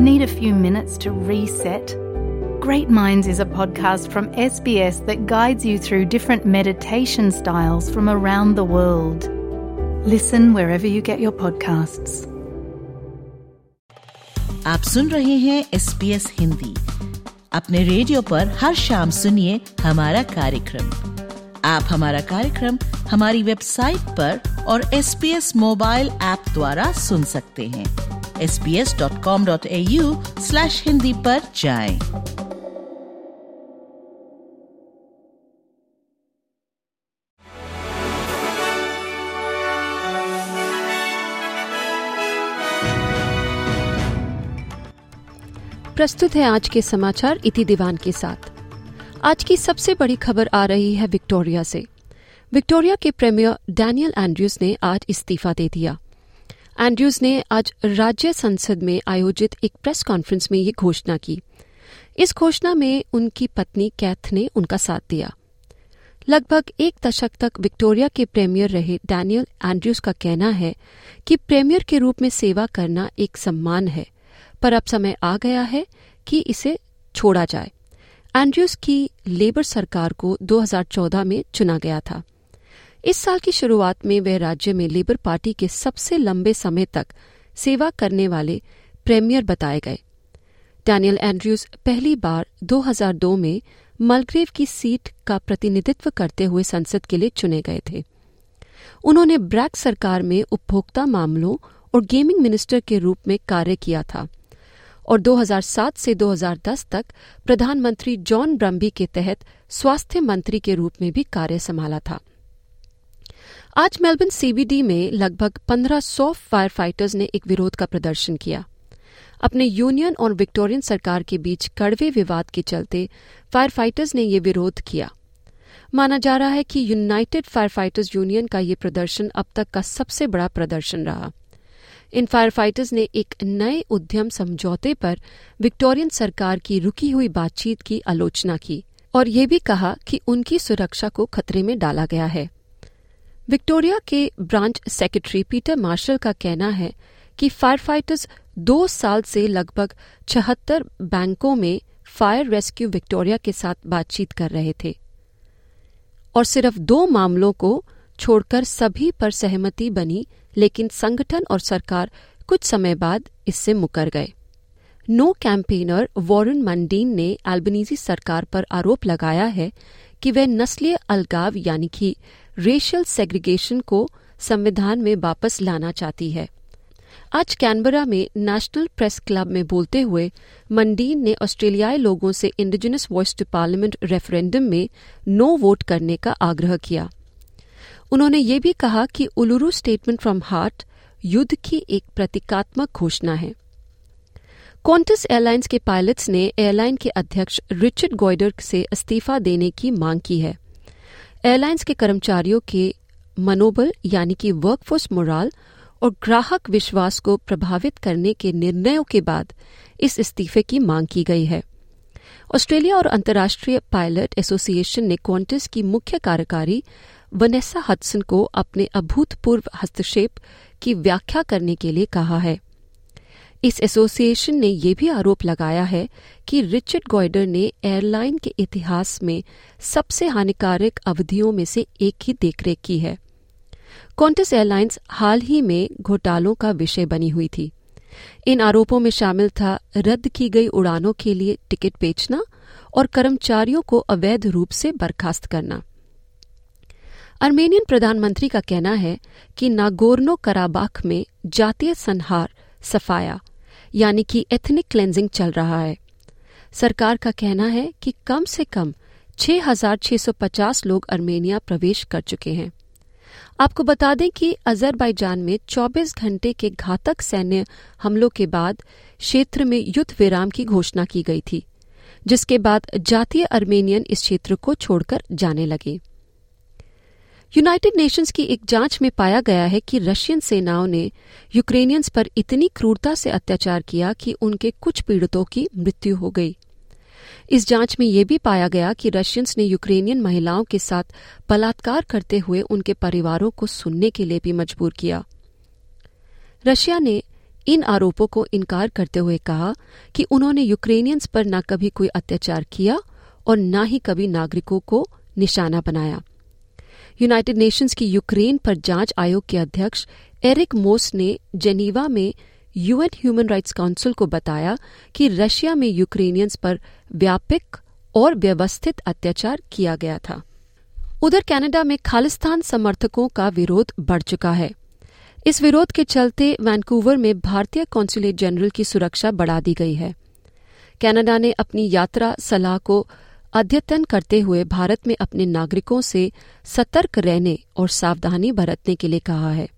Need a few minutes to reset? Great Minds is a podcast from SBS that guides you through different meditation styles from around the world. Listen wherever you get your podcasts. आप सुन रहे हैं S P S Hindi अपने radio पर हर शाम सुनिए हमारा कार्यक्रम आप हमारा कार्यक्रम हमारी वेबसाइट पर और S P S mobile app द्वारा सुन सकते हैं sbs.com.au स्लैश हिंदी पर जाएँ। प्रस्तुत है आज के समाचार इति दीवान के साथ। आज की सबसे बड़ी खबर आ रही है विक्टोरिया से। विक्टोरिया के प्रीमियर डैनियल एंड्रयूज ने आज इस्तीफा दे दिया। एंड्रयूज ने आज राज्य संसद में आयोजित एक प्रेस कॉन्फ्रेंस में ये घोषणा की। इस घोषणा में उनकी पत्नी कैथ ने उनका साथ दिया। लगभग एक दशक तक विक्टोरिया के प्रीमियर रहे डैनियल एंड्रयूज का कहना है कि प्रीमियर के रूप में सेवा करना एक सम्मान है, पर अब समय आ गया है कि इसे छोड़ा जाए। एंड्रयूज की लेबर सरकार को 2014 में चुना गया था। इस साल की शुरुआत में वह राज्य में लेबर पार्टी के सबसे लंबे समय तक सेवा करने वाले प्रीमियर बताए गए। डैनियल एंड्रयूज पहली बार 2002 में मलग्रेव की सीट का प्रतिनिधित्व करते हुए संसद के लिए चुने गए थे। उन्होंने ब्रैक सरकार में उपभोक्ता मामलों और गेमिंग मिनिस्टर के रूप में कार्य किया था और 2007 से 2010 तक प्रधानमंत्री जॉन ब्रम्बी के तहत स्वास्थ्य मंत्री के रूप में भी कार्य संभाला था। आज मेलबर्न सीबीडी में लगभग 1500 फायर फाइटर्स ने एक विरोध का प्रदर्शन किया। अपने यूनियन और विक्टोरियन सरकार के बीच कड़वे विवाद के चलते फायर फाइटर्स ने यह विरोध किया। माना जा रहा है कि यूनाइटेड फायर फाइटर्स यूनियन का यह प्रदर्शन अब तक का सबसे बड़ा प्रदर्शन रहा। इन फायर फाइटर्स ने एक नए उद्यम समझौते पर विक्टोरियन सरकार की रुकी हुई बातचीत की आलोचना की और ये भी कहा कि उनकी सुरक्षा को खतरे में डाला गया है। विक्टोरिया के ब्रांच सेक्रेटरी पीटर मार्शल का कहना है कि फायर फाइटर्स दो साल से लगभग छहत्तर बैंकों में फायर रेस्क्यू विक्टोरिया के साथ बातचीत कर रहे थे। और सिर्फ़ दो मामलों को छोड़कर सभी पर सहमति बनी, लेकिन संगठन और सरकार कुछ समय बाद इससे मुकर गए। नो कैंपेनर वॉरेन मंडीन ने एल्बनीजी सरकार पर आरोप लगाया है कि वह नस्लीय अलगाव यानी कि रेशियल सेग्रीगेशन को संविधान में वापस लाना चाहती है। आज कैनबरा में नेशनल प्रेस क्लब में बोलते हुए मंडीन ने ऑस्ट्रेलियाई लोगों से indigenous voice to parliament referendum में नो वोट करने का आग्रह किया। उन्होंने ये भी कहा कि उलुरू स्टेटमेंट फ्रॉम हार्ट युद्ध की एक प्रतीकात्मक घोषणा है। क्वांटस एयरलाइंस के पायलट्स ने एयरलाइन के अध्यक्ष रिचर्ड गॉयडर से इस्तीफा देने की मांग की है। एयरलाइंस के कर्मचारियों के मनोबल, यानी कि वर्कफोर्स मोराल और ग्राहक विश्वास को प्रभावित करने के निर्णयों के बाद इस इस्तीफे की मांग की गई है। ऑस्ट्रेलिया और अंतर्राष्ट्रीय पायलट एसोसिएशन ने क्वांटस की मुख्य कार्यकारी वनेसा हडसन को अपने अभूतपूर्व हस्तक्षेप की व्याख्या करने के लिए कहा है। इस एसोसिएशन ने यह भी आरोप लगाया है कि रिचर्ड गॉयडर ने एयरलाइन के इतिहास में सबसे हानिकारक अवधियों में से एक ही देखरेख की है। कॉन्टस एयरलाइंस हाल ही में घोटालों का विषय बनी हुई थी। इन आरोपों में शामिल था रद्द की गई उड़ानों के लिए टिकट बेचना और कर्मचारियों को अवैध रूप से बर्खास्त करना। अर्मेनियन प्रधानमंत्री का कहना है कि नागोर्नो कराबाख में जातीय संहार सफाया यानी कि एथनिक क्लेंजिंग चल रहा है। सरकार का कहना है कि कम से कम 6,650 लोग अर्मेनिया प्रवेश कर चुके हैं। आपको बता दें कि अजरबैजान में 24 घंटे के घातक सैन्य हमलों के बाद क्षेत्र में युद्ध विराम की घोषणा की गई थी जिसके बाद जातीय अर्मेनियन इस क्षेत्र को छोड़कर जाने लगे। यूनाइटेड नेशंस की एक जाँच में पाया गया है कि रशियन सेनाओं ने यूक्रेनियंस पर इतनी क्रूरता से अत्याचार किया कि उनके कुछ पीड़ितों की मृत्यु हो गई। इस जाँच में यह भी पाया गया कि रशियंस ने यूक्रेनियन महिलाओं के साथ बलात्कार करते हुए उनके परिवारों को सुनने के लिए भी मजबूर किया। रशिया ने इन आरोपों को इनकार करते हुए कहा कि उन्होंने यूक्रेनियंस पर न कभी कोई अत्याचार किया और न ही कभी नागरिकों को निशाना बनाया। यूनाइटेड नेशंस की यूक्रेन पर जाँच आयोग के अध्यक्ष एरिक मोस ने जेनीवा में यूएन ह्यूमन राइट्स काउंसिल को बताया कि रशिया में यूक्रेनियंस पर व्यापक और व्यवस्थित अत्याचार किया गया था। उधर कनाडा में खालिस्तान समर्थकों का विरोध बढ़ चुका है। इस विरोध के चलते वैंकूवर में भारतीय कौंसुलेट जनरल की सुरक्षा बढ़ा दी गई है। कनाडा ने अपनी यात्रा सलाह को अद्यतन करते हुए भारत में अपने नागरिकों से सतर्क रहने और सावधानी बरतने के लिए कहा है।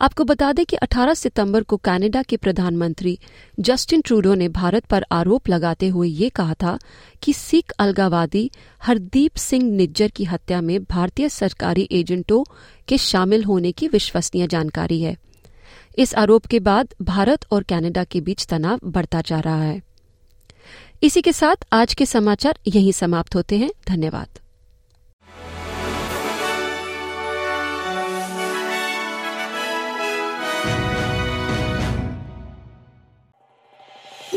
आपको बता दें कि 18 सितंबर को कनाडा के प्रधानमंत्री जस्टिन ट्रूडो ने भारत पर आरोप लगाते हुए ये कहा था कि सिख अलगावादी हरदीप सिंह निज्जर की हत्या में भारतीय सरकारी एजेंटों के शामिल होने की विश्वसनीय जानकारी है। इस आरोप के बाद भारत और कनाडा के बीच तनाव बढ़ता जा रहा है। इसी के साथ आज के समाचार यहीं समाप्त होते हैं। धन्यवाद।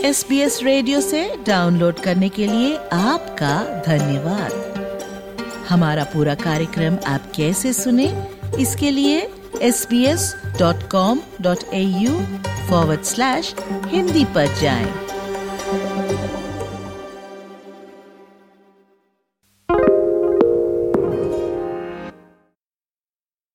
एस बी एस रेडियो से डाउनलोड करने के लिए आपका धन्यवाद। हमारा पूरा कार्यक्रम आप कैसे सुने, इसके लिए S B S dot com dot A U forward slash Hindi पर जाएँ।